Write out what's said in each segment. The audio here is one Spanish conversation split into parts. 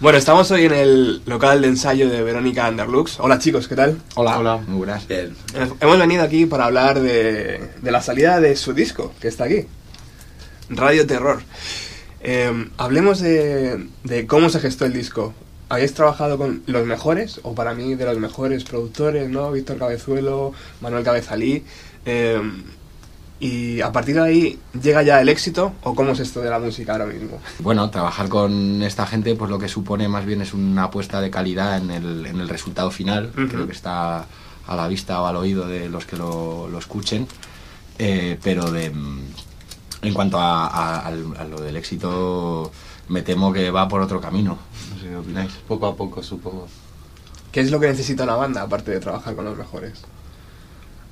Bueno, estamos hoy en el local de ensayo de Verónica Underlux. Hola chicos, ¿qué tal? Hola. Hola. Muy buenas. Bien. Hemos venido aquí para hablar de, de la salida de su disco, que está aquí. Radio Terror. Eh, hablemos de, de cómo se gestó el disco. ¿Habéis trabajado con los mejores, o para mí de los mejores productores, ¿no? Víctor Cabezuelo, Manuel Cabezalí. eh, y a partir de ahí, ¿llega ya el éxito o cómo es esto de la música ahora mismo? Bueno, trabajar con esta gente, pues lo que supone más bien es una apuesta de calidad en el, en el resultado final. Creo que está a la vista o al oído de los que lo, lo escuchen. Eh, pero de, mm, en cuanto a, a lo del éxito, me temo que va por otro camino. No sé qué opináis. Poco a poco, supongo. ¿Qué es lo que necesita una banda aparte de trabajar con los mejores?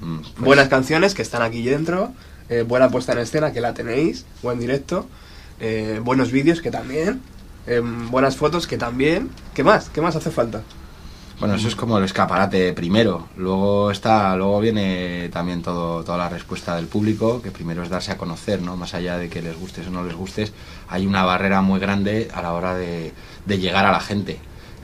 Mm, pues, buenas canciones que están aquí dentro, eh, buena puesta en escena que la tenéis, buen directo, eh, buenos vídeos que también, eh, buenas fotos que también. ¿Qué más? ¿Qué más hace falta? Bueno, eso es como el escaparate primero. Luego está, luego viene también todo, toda la respuesta del público, que primero es darse a conocer, ¿no? Más allá de que les gustes o no les gustes, hay una barrera muy grande a la hora de, de llegar a la gente.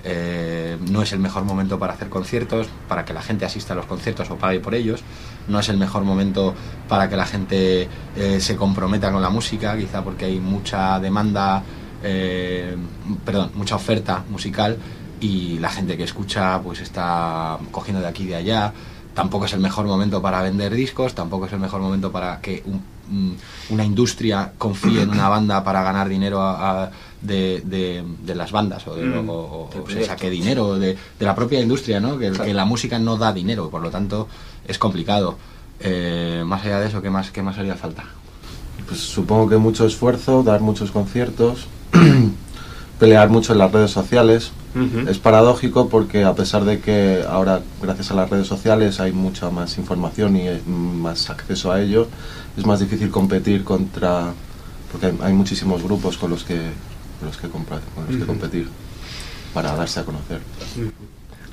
Eh, no es el mejor momento para hacer conciertos, para que la gente asista a los conciertos o pague por ellos. No es el mejor momento para que la gente eh, se comprometa con la música, quizá porque hay mucha demanda, eh, perdón, mucha oferta musical y la gente que escucha pues está cogiendo de aquí y de allá. Tampoco es el mejor momento para vender discos, tampoco es el mejor momento para que un- una industria confíe en una banda para ganar dinero a- a- de, de- de las bandas o, de, Mm, o- o- del o se proyecto. saque dinero de, de la propia industria, ¿no? que, Claro. que la música no da dinero, por lo tanto es complicado. Eh, más allá de eso, ¿qué más, qué más haría falta? Pues supongo que mucho esfuerzo, dar muchos conciertos, pelear mucho en las redes sociales. Es paradójico porque a pesar de que ahora gracias a las redes sociales hay mucha más información y más acceso a ello, es más difícil competir contra porque hay, hay muchísimos grupos con los que con los que compra- con los que competir para darse a conocer.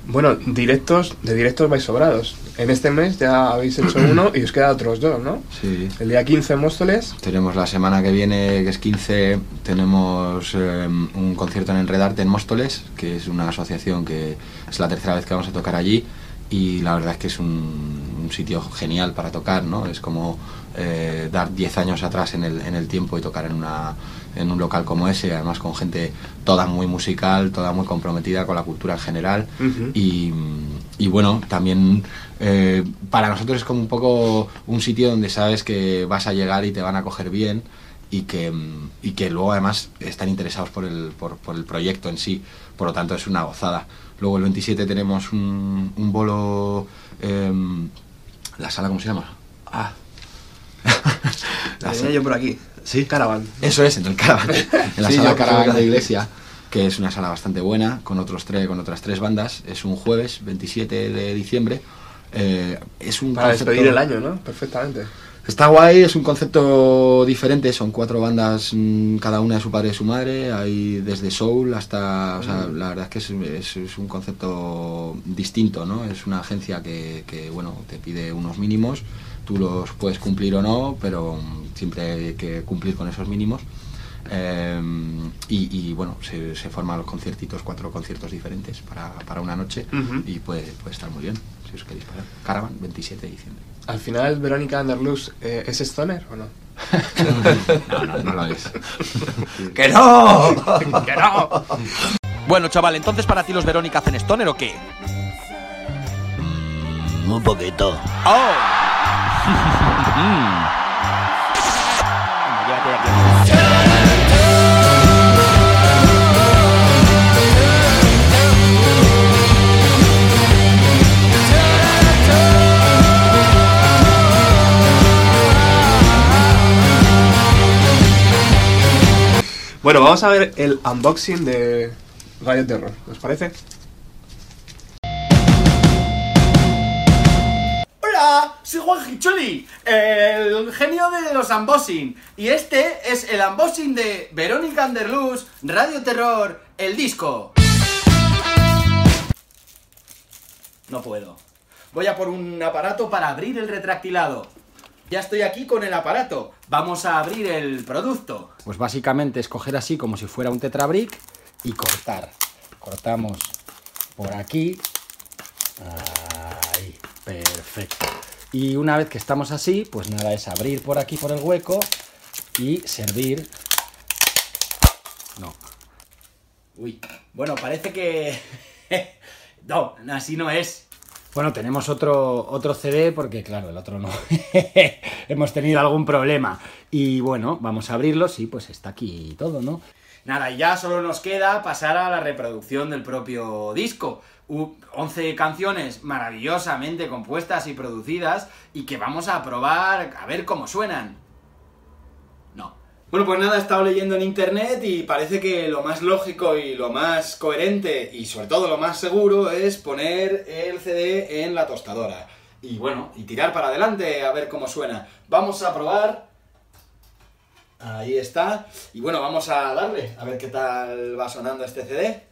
Bueno, directos, de directos vais sobrados. En este mes ya habéis hecho uno y os quedan otros dos, ¿no? Sí. El día 15 en Móstoles. Tenemos la semana que viene, que es 15, tenemos eh, un concierto en Enredarte en Móstoles, que es una asociación que es la tercera vez que vamos a tocar allí y la verdad es que es un, un sitio genial para tocar, ¿no? Es como eh, dar 10 años atrás en el, en el tiempo y tocar en, una, en un local como ese, además con gente toda muy musical, toda muy comprometida con la cultura en general y, y bueno, también eh, para nosotros es como un poco un sitio donde sabes que vas a llegar y te van a coger bien y que, mm, y que luego además están interesados por el, por, por el proyecto en sí, por lo tanto es una gozada. Luego el 27 tenemos un, un bolo, em, la sala, ¿cómo se llama? Ah. La sala- yo por aquí. Sí. Caravan. Eso es, en el Caravan. En la Sí, sala Caravan de Iglesia, que es una sala bastante buena, con, otros tres, con otras tres bandas. Es un jueves, 27 de diciembre. Eh, es un Para concepto- despedir el año, ¿no? Perfectamente. Está guay, es un concepto diferente, son cuatro bandas, mm, cada una de su padre y su madre, hay desde soul hasta, o sea, la verdad es que es, es- es un concepto distinto, ¿no? Es una agencia que, que, bueno, te pide unos mínimos, tú los puedes cumplir o no, pero mm, siempre hay que cumplir con esos mínimos. Eh, y, y, bueno, se, se forman los conciertitos, cuatro conciertos diferentes para, para una noche y puede, puede estar muy bien, si os queréis parar. Caravan, 27 de diciembre. Al final, Verónica Underlux, eh, ¿es stoner o no? No, no, no lo es. ¡Que no! ¡Que no! Bueno, chaval, entonces para ti los Verónica hacen stoner o qué? Un poquito. ¡Oh! Bueno, vamos a ver el unboxing de Radio Terror. ¿Os parece? Soy Juan Gicholi, el genio de los unboxing. Y este es el unboxing de Verónica Underluz, Radio Terror, el disco. No puedo. Voy a por un aparato para abrir el retractilado. Ya estoy aquí con el aparato. Vamos a abrir el producto. Pues básicamente es coger así como si fuera un tetrabrick y cortar. Cortamos por aquí. Ahí, perfecto. Y una vez que estamos así, pues nada, es abrir por aquí por el hueco y servir. No. Uy, bueno, parece que... no, así no es. Bueno, tenemos otro, otro CD porque, claro, el otro no. Hemos tenido algún problema. Y bueno, vamos a abrirlo. Sí, pues está aquí todo, ¿no? Nada, y ya solo nos queda pasar a la reproducción del propio disco. U- 11 canciones maravillosamente compuestas y producidas y que vamos a probar a ver cómo suenan. No. Bueno, pues nada, he estado leyendo en internet y parece que lo más lógico y lo más coherente y sobre todo lo más seguro es poner el CD en la tostadora. Y bueno, y tirar para adelante a ver cómo suena. Vamos a probar Ahí está. Y bueno, vamos a darle, a ver qué tal va sonando este CD.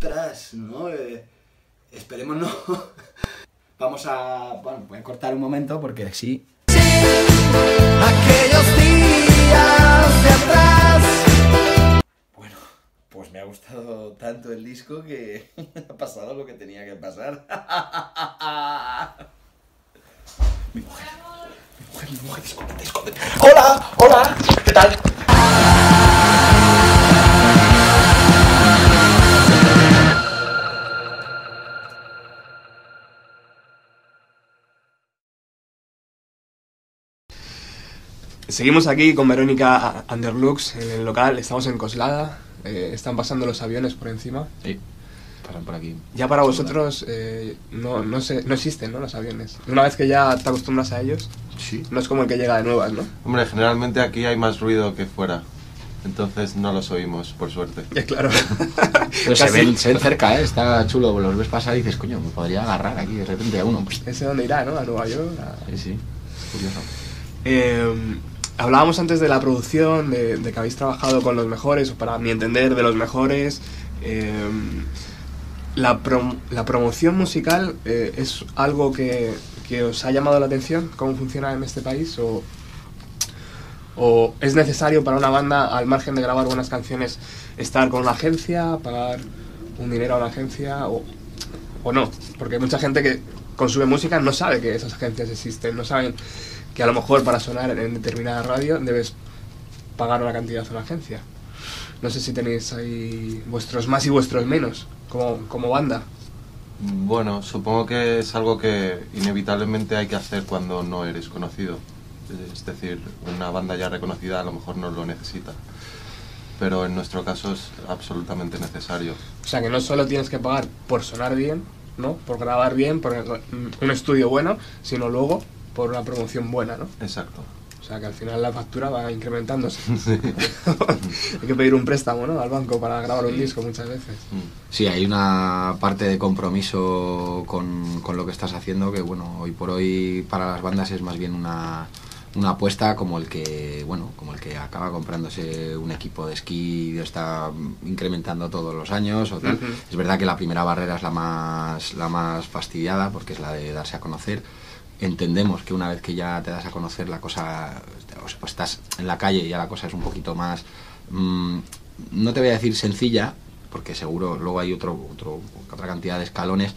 ¡Ostras! ¿No? Eh, esperemos no. Vamos a... Bueno, voy a cortar un momento porque sí. Aquellos días de atrás. Bueno, pues me ha gustado tanto el disco que ha pasado lo que tenía que pasar. mi mujer, mi mujer, mi mujer, escóndete, escóndete. ¡Hola! ¡Hola! ¿Qué tal? Seguimos aquí con Verónica Underlux en el local, estamos en Coslada, eh, están pasando los aviones por encima. Sí, pasan por aquí. Ya para vosotros eh, no, no, sé, no existen ¿no? los aviones. Una vez que ya te acostumbras a ellos, Sí. no es como el que llega de nuevas, ¿no? Hombre, generalmente aquí hay más ruido que fuera. Entonces no los oímos, por suerte. Ya, claro. Pero se ven, se ven cerca, ¿eh? Está chulo. Los ves pasar y dices, coño, me podría agarrar aquí de repente a uno. Ese dónde irá, ¿no? A Nueva York. a- sí, sí. Curioso. Eh, hablábamos antes de la producción, de, que habéis trabajado con los mejores, o para mi entender, de los mejores. Eh, la, prom- la promoción musical eh, es algo que, os ha llamado la atención, cómo funciona en este país, o, es necesario para una banda, al margen de grabar buenas canciones, estar con una agencia, pagar un dinero a una agencia, o no, porque mucha gente que consume música no sabe que esas agencias existen, no saben que a lo mejor para sonar en determinada radio debes pagar una cantidad a una agencia. No sé si tenéis ahí vuestros más y vuestros menos como, como banda. Bueno, supongo que es algo que inevitablemente hay que hacer cuando no eres conocido. Es decir, una banda ya reconocida a lo mejor no lo necesita. Pero en nuestro caso es absolutamente necesario. O sea que no solo tienes que pagar por sonar bien, ¿no? Por grabar bien, por un estudio bueno, sino luego por una promoción buena, ¿no? Exacto. O sea que al final la factura va incrementándose. Hay que pedir un préstamo, ¿no? Al banco para grabar un disco muchas veces. Mm. Sí, hay una parte de compromiso con, con lo que estás haciendo que, bueno, hoy por hoy para las bandas es más bien una, una apuesta como el que, bueno, como el que acaba comprándose un equipo de esquí y está incrementando todos los años o tal. Ujú. Es verdad que la primera barrera es la más, la más fastidiada porque es la de darse a conocer. Entendemos que una vez que ya te das a conocer la cosa, pues estás en la calle y ya la cosa es un poquito más, mm, no te voy a decir sencilla, porque seguro luego hay otro, otro, otra cantidad de escalones,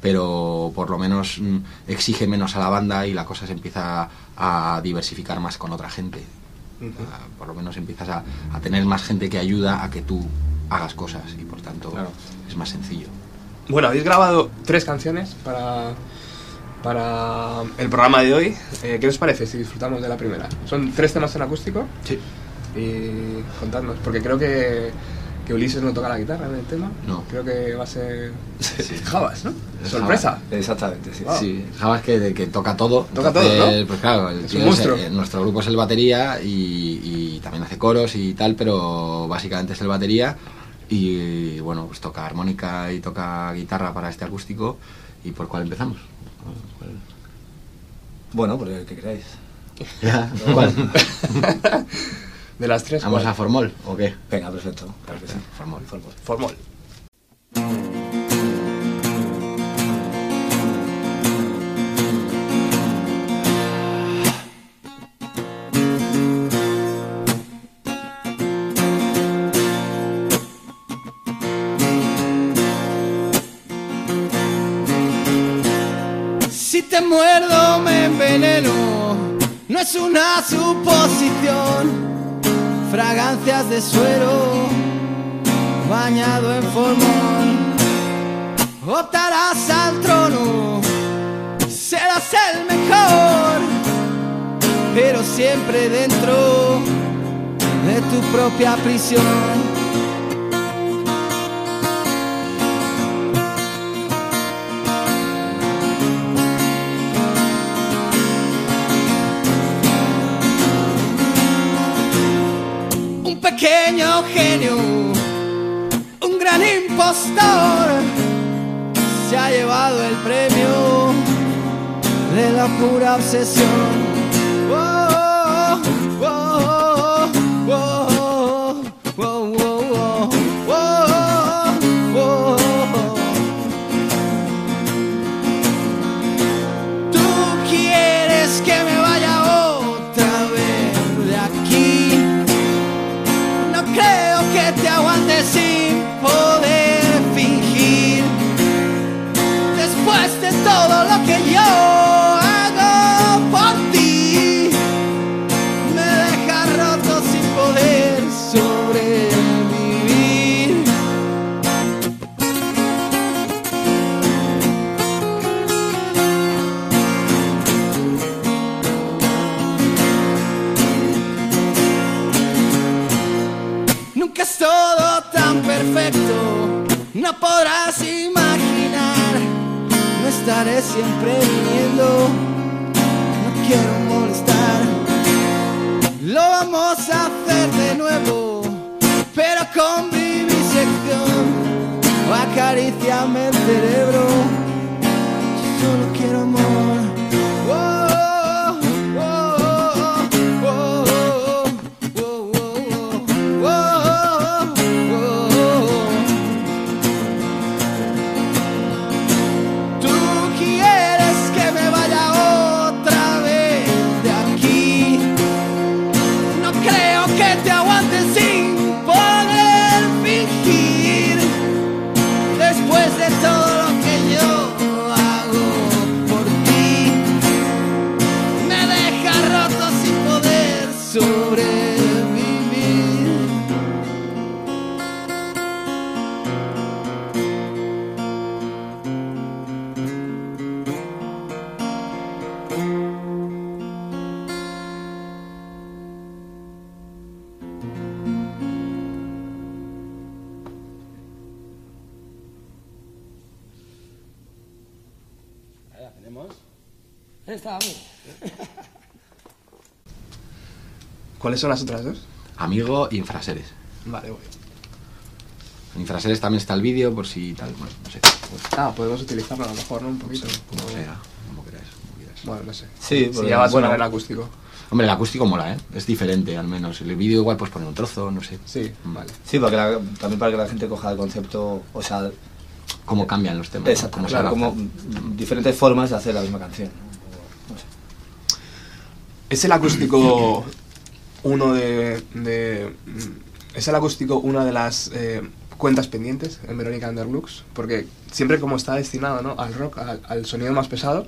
pero por lo menos mm, exige menos a la banda y la cosa se empieza a diversificar más con otra gente. Ah, Por lo menos empiezas a, a tener más gente que ayuda a que tú hagas cosas y por tanto Claro. es más sencillo. Bueno, habéis grabado tres canciones para, para el programa de hoy. Eh, ¿Qué os parece si disfrutamos de la primera? Son tres temas en acústico Sí. y contadnos, porque creo que, que Ulises no toca la guitarra en el tema. No. Creo que va a ser Javas, ¿no? Sorpresa. Exactamente, sí. Wow. Sí, Java es que, que toca todo. Toca todo, ¿no? Pues claro, el Es tío un monstruo. eh, nuestro grupo es el batería y, y también hace coros y tal, pero básicamente es el batería y bueno, pues toca armónica y toca guitarra para este acústico. ¿Y por cuál empezamos? Bueno, pues el que queráis. ¿Cuál? De las tres, ¿Vamos ¿cuál? a Formol o qué? Venga, perfecto. Claro que sí. Formol. Formol. Formol. Te muerdo me enveneno, no es una suposición. Fragancias de suero, bañado en formol. Optarás al trono, serás el mejor, pero siempre dentro de tu propia prisión. Genio, un gran impostor, se ha llevado el premio de la pura obsesión. Oh, oh, oh, siempre viniendo, no quiero molestar. Lo vamos a hacer de nuevo, pero con vivisección. Acaríciame el cerebro, yo solo quiero amor. ¿Cuáles son las otras dos? Amigo Infraseres. Vale, voy. En Infraseres también está el vídeo por si tal, bueno, no sé. Pues, Ah, podemos utilizarlo a lo mejor, ¿no? Un poquito. como sea, como queráis, como quieras. Bueno, no sé. Sí, porque, ya va a sonar bueno. el acústico. Hombre, el acústico mola, ¿eh? Es diferente, al menos. El vídeo igual pues poner un trozo, no sé. Sí, vale. Sí, para que la- también para que la gente coja el concepto, o sea, Cómo cambian los temas. exacto, claro, como diferentes formas de hacer la misma canción. ¿no? No sé. ¿Es el acústico uno de, de- mm, ¿Es el acústico una de las eh, cuentas pendientes en Verónica Underlux? Porque siempre como está destinado ¿no? al rock, al, al sonido más pesado,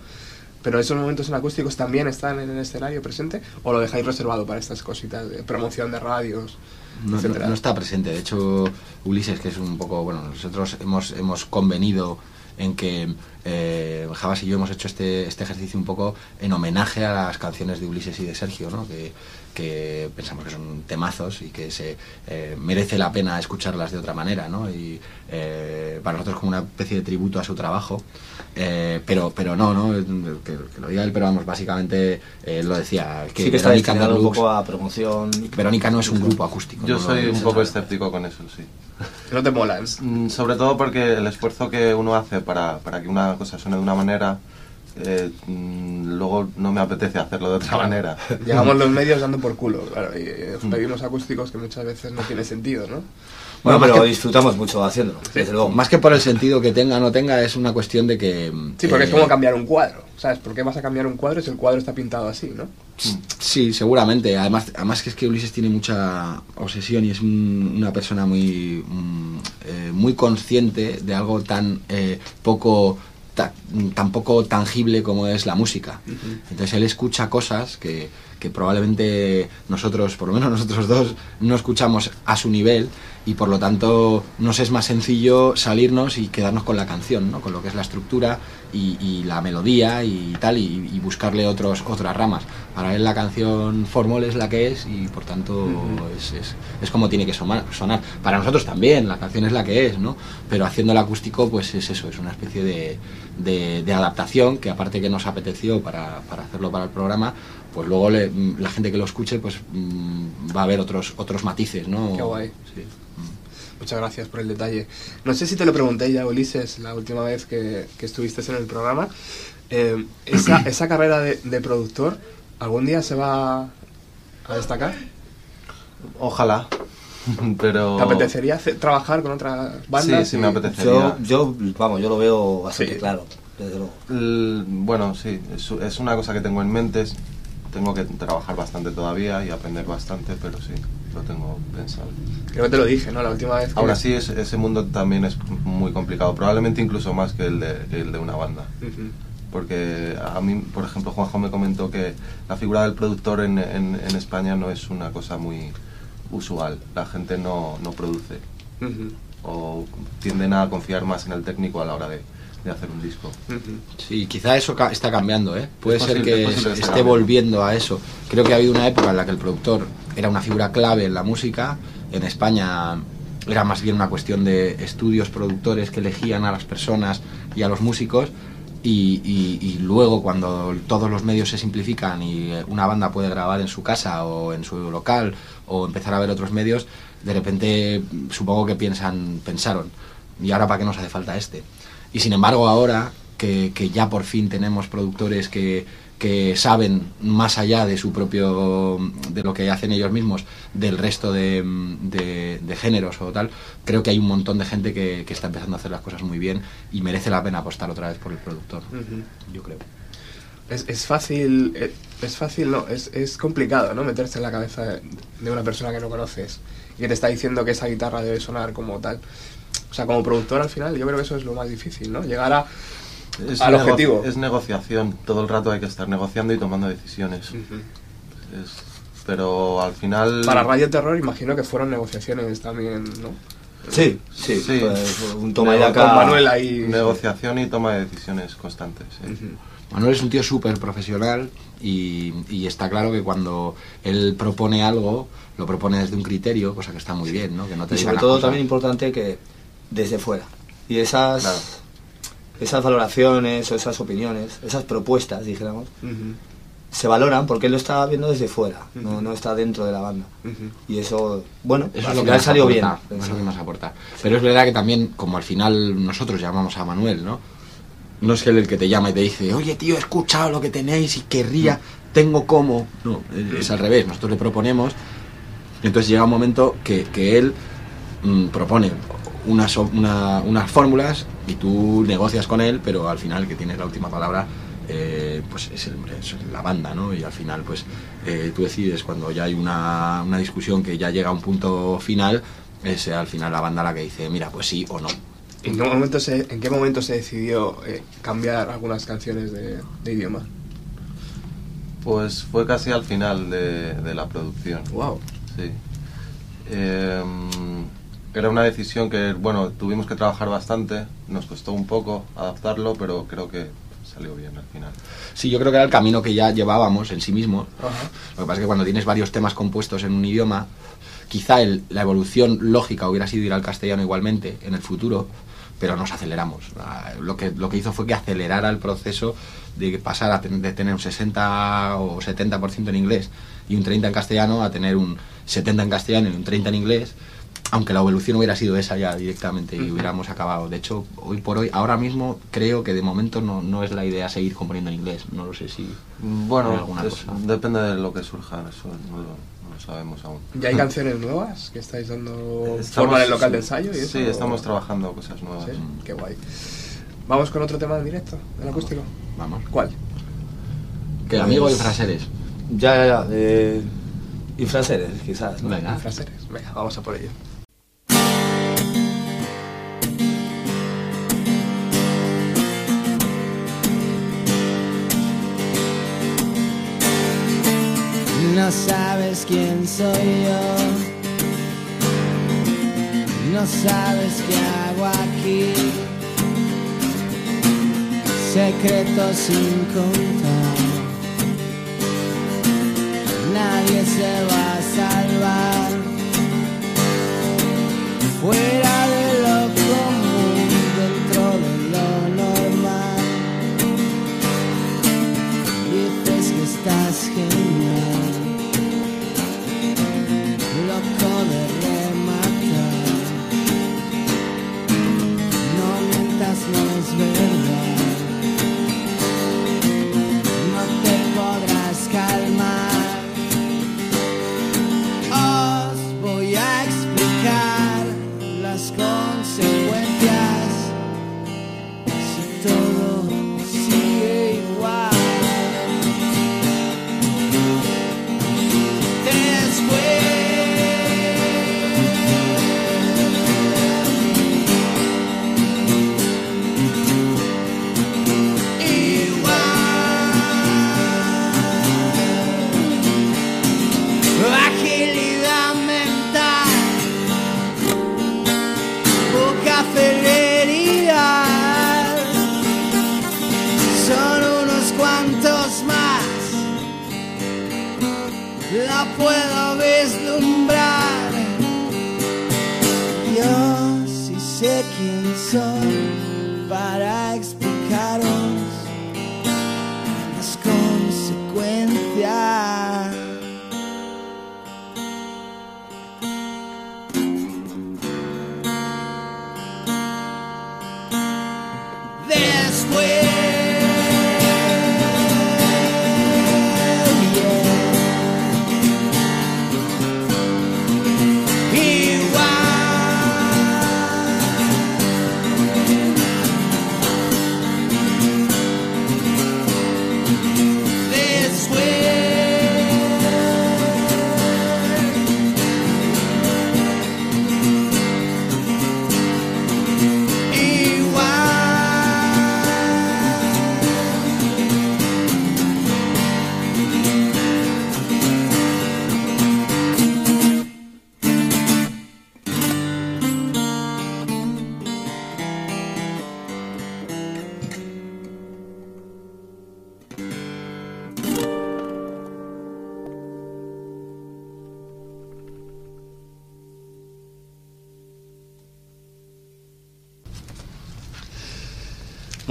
pero esos momentos en acústicos también están en el escenario presente o lo dejáis reservado para estas cositas de promoción de radios, No, no- no está presente. De hecho, Ulises, que es un poco, bueno, nosotros hemos, hemos convenido en que eh, Javas y yo hemos hecho este, este ejercicio un poco en homenaje a las canciones de Ulises y de Sergio, ¿no? que, que pensamos que son temazos y que se eh, merece la pena escucharlas de otra manera, ¿no? Y eh, para nosotros como una especie de tributo a su trabajo. Eh, pero pero no, ¿no? Que, que lo diga él, pero vamos, básicamente eh, lo decía. Que sí que está destinado un poco a promoción. Verónica no es un grupo acústico. Yo no soy un poco escéptico con eso, sí. No te mola. Mm, Sobre todo porque el esfuerzo que uno hace para, para que una cosa suene de una manera, eh, mm, luego no me apetece hacerlo de otra manera. Llegamos los medios dando por culo, claro, y eh, Mm. os pedimos acústicos que muchas veces no tiene sentido, ¿no? Bueno, pero que- disfrutamos mucho haciéndolo, desde luego. Más que por el sentido que tenga o no tenga, es una cuestión de que... Sí, porque eh, es como cambiar un cuadro, ¿sabes? ¿Por qué vas a cambiar un cuadro si el cuadro está pintado así, no? Sí, seguramente. Además, además que es que Ulises tiene mucha obsesión y es un- una persona muy, mm, eh, muy consciente de algo tan eh, poco ta- tan poco tangible como es la música. Entonces él escucha cosas que, que probablemente nosotros, por lo menos nosotros dos, no escuchamos a su nivel y por lo tanto nos es más sencillo salirnos y quedarnos con la canción, ¿no? con lo que es la estructura y, y la melodía y tal, y, y buscarle otros, otras ramas. Para él la canción Fórmul es la que es y por tanto es, es- es como tiene que sonar, sonar. Para nosotros también, la canción es la que es, ¿no? pero haciendo el acústico pues es eso, es una especie de, de- de adaptación que aparte que nos apeteció para, para hacerlo para el programa, pues luego le- la gente que lo escuche pues mm, va a ver otros, otros matices, ¿no? Qué guay. Sí. Muchas gracias por el detalle. No sé si te lo pregunté ya, Ulises, la última vez que, que estuviste en el programa. Eh, esa, esa carrera de, de productor, ¿algún día se va a destacar? Ojalá, pero... ¿Te apetecería hacer- trabajar con otras bandas? Sí, sí me apetecería. Yo, yo, vamos, yo lo veo bastante Sí. claro, desde luego. Bueno, sí, es, es una cosa que tengo en mente. es- Tengo que trabajar bastante todavía y aprender bastante, pero sí, lo tengo pensado. Creo que te lo dije, ¿no? La última vez que... Aún así, es- ese mundo también es muy complicado, probablemente incluso más que el de, que el de una banda. Porque a mí, por ejemplo, Juanjo me comentó que la figura del productor en, en- en España no es una cosa muy usual. La gente no, no produce Ujú. o tienden a confiar más en el técnico a la hora de, de hacer un disco. Sí, quizá eso ca- está cambiando, ¿eh? Puede Es ser que es esté cambiando. volviendo a eso. Creo que ha habido una época en la que el productor era una figura clave en la música. En España era más bien una cuestión de estudios productores que elegían a las personas y a los músicos. Y, y- y luego cuando todos los medios se simplifican y eh, una banda puede grabar en su casa o en su local o empezar a ver otros medios, de repente mm, supongo que piensan, pensaron, ¿y ahora para qué nos hace falta este? Y sin embargo ahora que, que ya por fin tenemos productores que, que saben más allá de su propio de lo que hacen ellos mismos del resto de, de- de géneros o tal creo que hay un montón de gente que, que está empezando a hacer las cosas muy bien y merece la pena apostar otra vez por el productor yo creo Es, es fácil, eh, es fácil, no, es, es complicado, ¿no? Meterse en la cabeza de, de una persona que no conoces y que te está diciendo que esa guitarra debe sonar como tal. O sea, como productor al final, yo creo que eso es lo más difícil, ¿no? Llegar a... Es Al objetivo. Es negociación, todo el rato hay que estar negociando y tomando decisiones. Ujú. Es- pero al final... Para Radio Terror imagino que fueron negociaciones también, ¿no? Sí, sí, Sí. pues, un toma y. Con Manuel ahí... Negociación y toma de decisiones constantes. sí. Ujú. Manuel es un tío súper profesional y, y está claro que cuando él propone algo, lo propone desde un criterio, cosa que está muy bien, ¿no? Que no te Y sobre todo cosa. también importante que desde fuera. Y esas, Claro. esas valoraciones o esas opiniones, esas propuestas, dijéramos, se valoran porque él lo está viendo desde fuera, no, no está dentro de la banda. Y eso, bueno, Eso al es lo que final salió bien. es lo que más aporta. Pero es verdad que también, como al final nosotros llamamos a Manuel, ¿no? No es él el que te llama y te dice, oye tío, he escuchado lo que tenéis y querría, tengo cómo. No, es al revés, nosotros le proponemos. Entonces llega un momento que, que él mm, propone unas, una- unas fórmulas y tú negocias con él, pero al final el que tiene la última palabra eh, pues es, el- es la banda, ¿no? Y al final pues eh, tú decides cuando ya hay una, una discusión que ya llega a un punto final, es eh, al final la banda la que dice, mira, pues sí o no. ¿En qué momento se, en qué momento se decidió eh, cambiar algunas canciones de, de idioma? Pues fue casi al final de, de la producción. Wow. Sí. Era una decisión que, bueno, tuvimos que trabajar bastante, nos costó un poco adaptarlo, pero creo que salió bien al final. Sí, yo creo que era el camino que ya llevábamos en sí mismo. Ajá. Lo que pasa es que cuando tienes varios temas compuestos en un idioma, quizá el- la evolución lógica hubiera sido ir al castellano igualmente en el futuro, pero nos aceleramos. Lo que, lo que hizo fue que acelerara el proceso de pasar a ten- de tener un 60 o 70% en inglés y un 30 en castellano a tener un 70 en castellano y un 30 en inglés, aunque la evolución hubiera sido esa ya directamente y hubiéramos acabado. De hecho, hoy por hoy, ahora mismo creo que de momento no, no es la idea seguir componiendo en inglés. No lo sé si... hay Bueno, alguna es- cosa. depende de lo que surja, eso no lo, no lo sabemos aún. ¿Ya hay canciones nuevas que estáis dando Estamos- forma en el local de ensayo? Y eso, Sí, o- estamos trabajando cosas nuevas. Sí, qué guay. Vamos con otro tema en directo, del acústico. Vamos. ¿Cuál? Que amigo de fraseres. Ya, ya, ya. De... Infraseres, quizás. ¿no? Venga. Fraseres. Venga, vamos a por ello. No sabes quién soy yo. No sabes qué hago aquí. Secretos sin contar. Nadie se va a salvar. Fuera de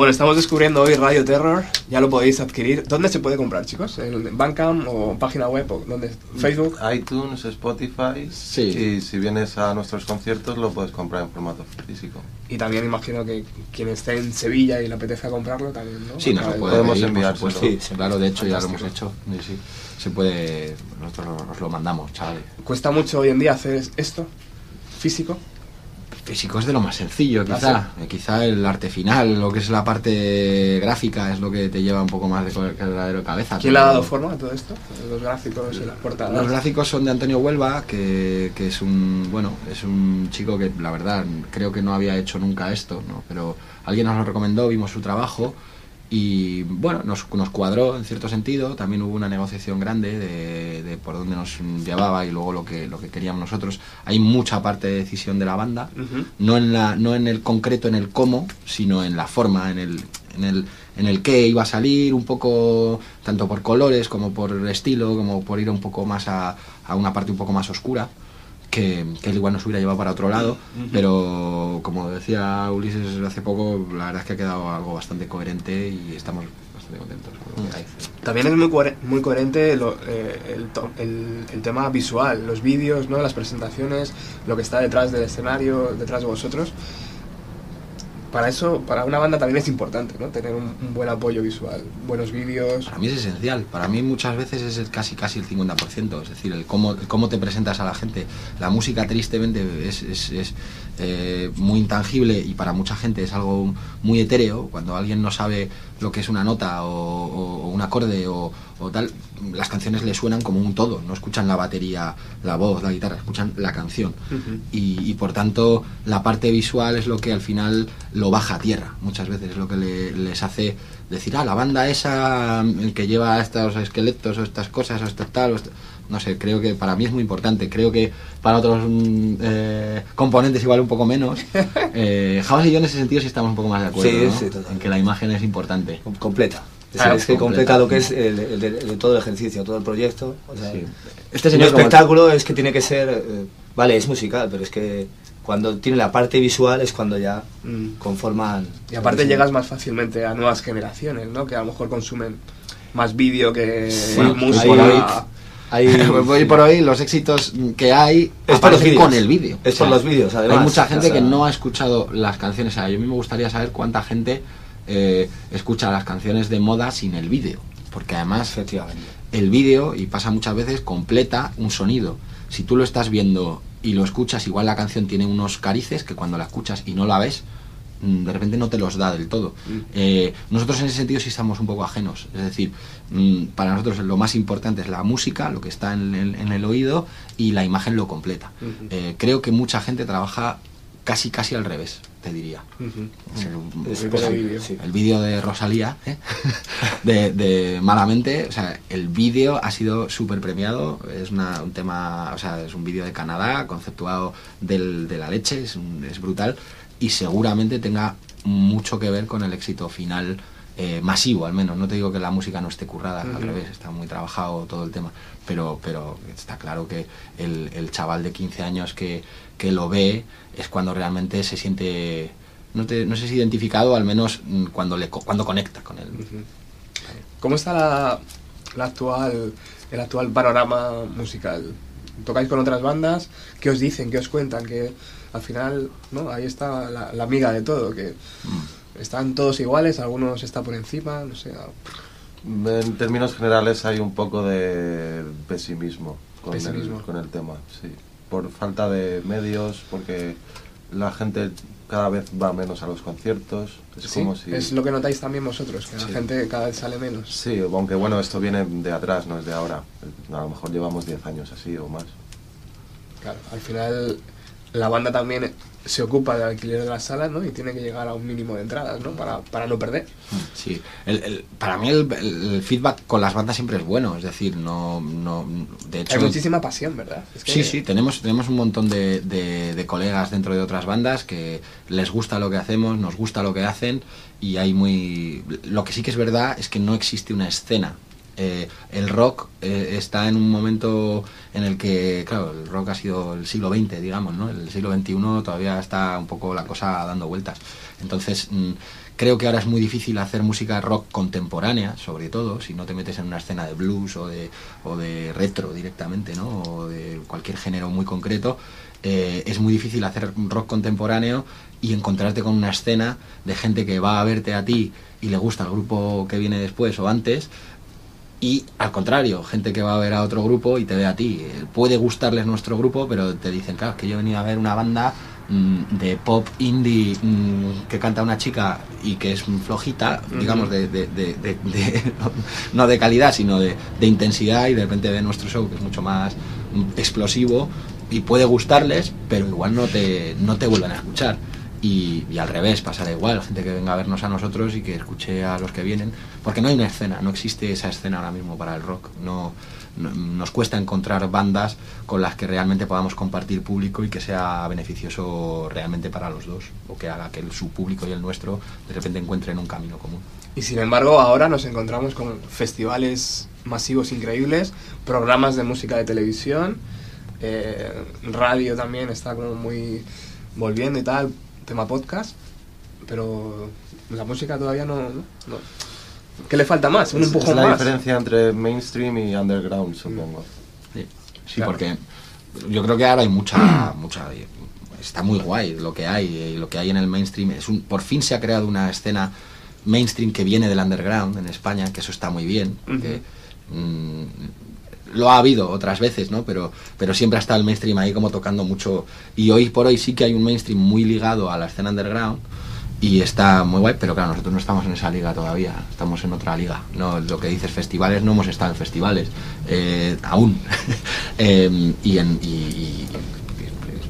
Bueno, estamos descubriendo hoy Radio Terror. Ya lo podéis adquirir. ¿Dónde se puede comprar, chicos? ¿En Bandcamp o página web? O ¿Dónde? ¿Facebook? iTunes, Spotify. Sí. Y si vienes a nuestros conciertos lo puedes comprar en formato físico. Y también imagino que quien esté en Sevilla y le apetezca comprarlo también, ¿no? Sí, nos lo Podemos pedir, enviárselo. supuesto. Sí, claro, de hecho ya lo hemos Fantástico. hecho. Sí, sí. Se puede, nosotros os lo mandamos, chaval. ¿Cuesta mucho hoy en día hacer esto? ¿Físico? Físico es de lo más sencillo, Ah, quizá. Eh, Quizá el arte final, lo que es la parte gráfica, es lo que te lleva un poco más de verdadero cabeza. ¿Quién le ha dado forma a todo esto? Los gráficos y las portadas. Los gráficos son de Antonio Huelva, que, que es un bueno, es un chico que la verdad creo que no había hecho nunca esto, ¿no? Pero alguien nos lo recomendó, vimos su trabajo y bueno, nos, nos cuadró en cierto sentido. También hubo una negociación grande de, de por dónde nos llevaba y luego lo que, lo que queríamos nosotros. Hay mucha parte de decisión de la banda, no en la, no en el concreto, en el cómo, sino en la forma, en el, en el, en el qué iba a salir, un poco tanto por colores como por estilo, como por ir un poco más a, a una parte un poco más oscura. Que, que él igual nos hubiera llevado para otro lado, pero como decía Ulises hace poco, la verdad es que ha quedado algo bastante coherente y estamos bastante contentos con lo que hay. También es muy, coher- muy coherente lo- eh, el- el tema visual, los vídeos, ¿no? las presentaciones, lo que está detrás del escenario, detrás de vosotros. Para eso, para una banda también es importante, ¿no? Tener un, buen apoyo visual, buenos vídeos. Para mí es esencial, para mí muchas veces es el casi casi el 50%, es decir, el cómo, el cómo te presentas a la gente. La música tristemente es, es- es, eh, muy intangible y para mucha gente es algo muy etéreo, cuando alguien no sabe lo que es una nota o, o- o un acorde o, o tal, las canciones le suenan como un todo, no escuchan la batería, la voz, la guitarra, escuchan la canción. Y, y por tanto la parte visual es lo que al final lo baja a tierra muchas veces es lo que le- les hace decir, ah, la banda esa, el que lleva estos esqueletos o estas cosas o esto tal, o no sé, creo que para mí es muy importante. Creo que para otros mm, eh, componentes igual un poco menos. Eh, House y yo en ese sentido sí estamos un poco más de acuerdo, Sí, ¿no? sí, totalmente. en que la imagen es importante. Com- Completa. Es, Claro, es que completa. completa lo que es el, el de, el de todo el ejercicio, todo el proyecto. O sea, Sí. Este señor como- espectáculo es que tiene que ser. eh, vale, es musical, pero es que cuando tiene la parte visual es cuando ya Mm. conforman. Y aparte llegas más fácilmente a nuevas generaciones, ¿no? Que a lo mejor consumen más vídeo que música. Hay, Pues hoy por hoy los éxitos que hay Es los aparecen con el vídeo. Es por los vídeos, además. Hay mucha gente O sea- que no ha escuchado las canciones. O sea, yo a mí me gustaría saber cuánta gente eh, escucha las canciones de moda sin el vídeo. Porque además Efectivamente. el vídeo, y pasa muchas veces, completa un sonido. Si tú lo estás viendo y lo escuchas, igual la canción tiene unos carices que cuando la escuchas y no la ves, de repente no te los da del todo. Eh, nosotros en ese sentido sí estamos un poco ajenos. Es decir, mm, para nosotros lo más importante es la música, lo que está en el, en el oído, y la imagen lo completa. Eh, creo que mucha gente trabaja casi casi al revés, te diría. Ujú. El- Es El vídeo. sí. el vídeo de Rosalía, ¿eh? de, de Malamente, o sea, el vídeo ha sido súper premiado, es una- un tema, o sea, es un vídeo de Canadá, conceptuado del- de la leche, es, un- es brutal, y seguramente tenga mucho que ver con el éxito final eh, masivo, al menos. No te digo que la música no esté currada, al Ujú. revés, está muy trabajado todo el tema, pero, pero está claro que el, el chaval de 15 años que, que lo ve es cuando realmente se siente no, te, no sé si identificado, al menos mm, cuando, le, cuando conecta con él. ¿Cómo está la, la actual, el actual panorama musical? ¿Tocáis con otras bandas? ¿Qué os dicen? ¿Qué os cuentan? Que al final, ¿no? Ahí está la, la amiga de todo, que Mm. están todos iguales, algunos está por encima, no sé. En términos generales hay un poco de pesimismo con, Pesimismo. El, con el tema, sí. Por falta de medios, porque la gente cada vez va menos a los conciertos. Es Sí, como si... Es lo que notáis también vosotros, que Sí. la gente cada vez sale menos. Sí, aunque bueno, esto viene de atrás, no es de ahora. A lo mejor llevamos 10 años así o más. Claro, al final la banda también se ocupa del alquiler de las salas, ¿no? Y tiene que llegar a un mínimo de entradas, ¿no? Para, para no perder. Sí, el, el- para mí el, el feedback con las bandas siempre es bueno, es decir, no, no de hecho... Hay muchísima pasión, ¿verdad? Es que- Sí, sí, tenemos, tenemos un montón de, de- de colegas dentro de otras bandas que les gusta lo que hacemos, nos gusta lo que hacen y hay muy... Lo que sí que es verdad es que no existe una escena. Eh, el rock eh, está en un momento en el que, claro, el rock ha sido el siglo XX, digamos, ¿no? El siglo XXI todavía está un poco la cosa dando vueltas. Entonces, mm, creo que ahora es muy difícil hacer música rock contemporánea, sobre todo, si no te metes en una escena de blues o de, o de retro directamente, ¿no? O de cualquier género muy concreto. eh, es muy difícil hacer rock contemporáneo y encontrarte con una escena de gente que va a verte a ti y le gusta el grupo que viene después o antes y al contrario, gente que va a ver a otro grupo y te ve a ti. Puede gustarles nuestro grupo, pero te dicen, claro, es que yo he venido a ver una banda mm, de pop indie mm, que canta una chica y que es flojita, digamos, de, de- de- de- de- no de calidad, sino de, de intensidad, y de repente ve nuestro show que es mucho más mm, explosivo y puede gustarles, pero igual no te, no te vuelven a escuchar. Y, y al revés, pasará igual, gente que venga a vernos a nosotros y que escuche a los que vienen, porque no hay una escena, no existe esa escena ahora mismo para el rock. No, no- nos cuesta encontrar bandas con las que realmente podamos compartir público y que sea beneficioso realmente para los dos, o que haga que el- su público y el nuestro de repente encuentren un camino común. Y sin embargo, ahora nos encontramos con festivales masivos increíbles, programas de música de televisión, eh, radio también está como muy volviendo y tal, tema podcast, pero la música todavía no... no, no. ¿Qué le falta más? Un Es- empujón es la más. diferencia entre mainstream y underground, supongo. Sí, sí Claro. porque yo creo que ahora hay mucha, mucha, está muy guay lo que hay, y lo que hay en el mainstream. Es un, por fin se ha creado una escena mainstream que viene del underground en España, que eso está muy bien, porque mm, lo ha habido otras veces, ¿no? Pero, pero siempre ha estado el mainstream ahí como tocando mucho. Y hoy por hoy sí que hay un mainstream muy ligado a la escena underground. Y está muy guay, pero claro, nosotros no estamos en esa liga todavía, estamos en otra liga. No, lo que dices festivales, no hemos estado en festivales, eh, aún. Eh, y en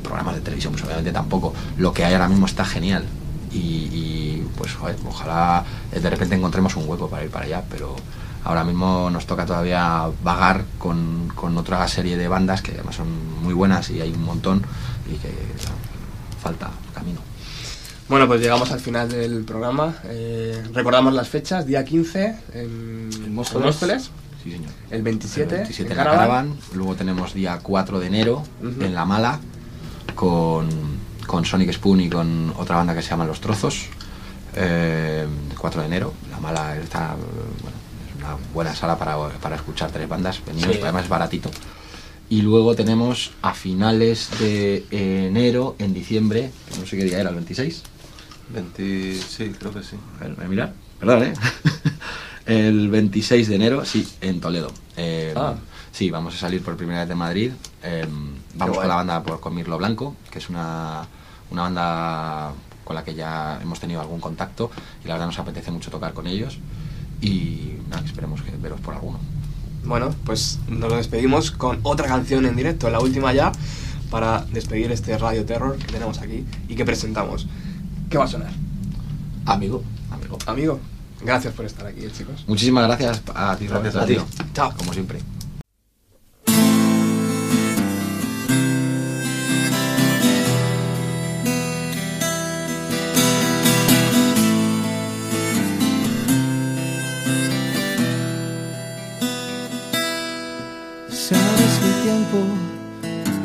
programas de televisión, pues obviamente tampoco. Lo que hay ahora mismo está genial. y, y, pues joder, ojalá eh, de repente encontremos un hueco para ir para allá, pero ahora mismo nos toca todavía vagar con, con otra serie de bandas que además son muy buenas y hay un montón y que falta camino. Bueno, pues llegamos al final del programa. Eh, recordamos las fechas, día 15 en, en Móstoles. Sí, señor. el 27, El 27 en en la Caravan. Caravan, luego tenemos día 4 de enero en La Mala con, con Sonic Spoon y con otra banda que se llama Los Trozos. Eh, 4 de enero, La Mala está, bueno, una buena sala para, para escuchar tres bandas, venidos, Sí. además es baratito. Y luego tenemos a finales de enero, en diciembre, que no sé qué día era, el 26, 20, sí, creo que sí. a ver, voy a mirar. Perdón, ¿eh? El 26 de enero, sí, en Toledo. Eh, Ah. Sí, vamos a salir por primera vez de Madrid. Eh, vamos con la banda por con Mirlo Blanco, que es una, una banda con la que ya hemos tenido algún contacto y la verdad nos apetece mucho tocar con ellos. Y nada, esperemos que veros por alguno. Bueno, pues nos despedimos con otra canción en directo, la última ya, para despedir este Radio Terror que tenemos aquí y que presentamos. ¿Qué va a sonar? Amigo, amigo. Amigo, gracias por estar aquí, chicos. Muchísimas gracias a ti, Gracias a ti. Chao. Como siempre.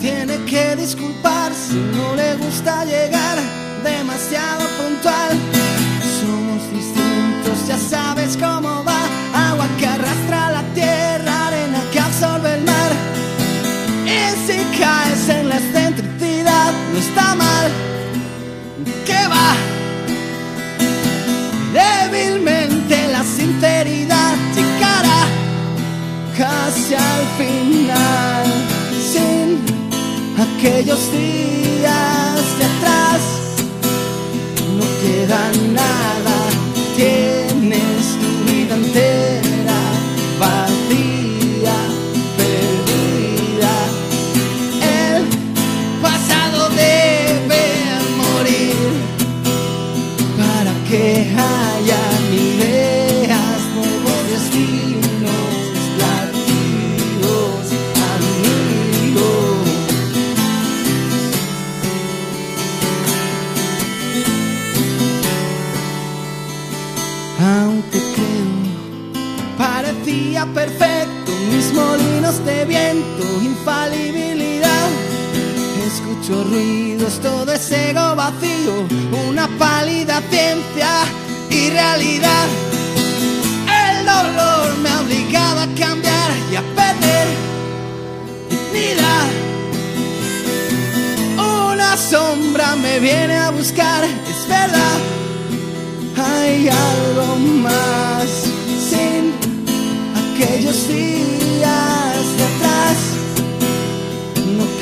Tiene que disculpar si no le gusta llegar demasiado puntual. Somos distintos, ya sabes cómo va. Agua que arrastra la tierra, arena que absorbe el mar. Y si caes en la excentricidad, no está mal. ¿Qué va? Débilmente la sinceridad llegará casi al final, aquellos días de atrás, no queda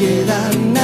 no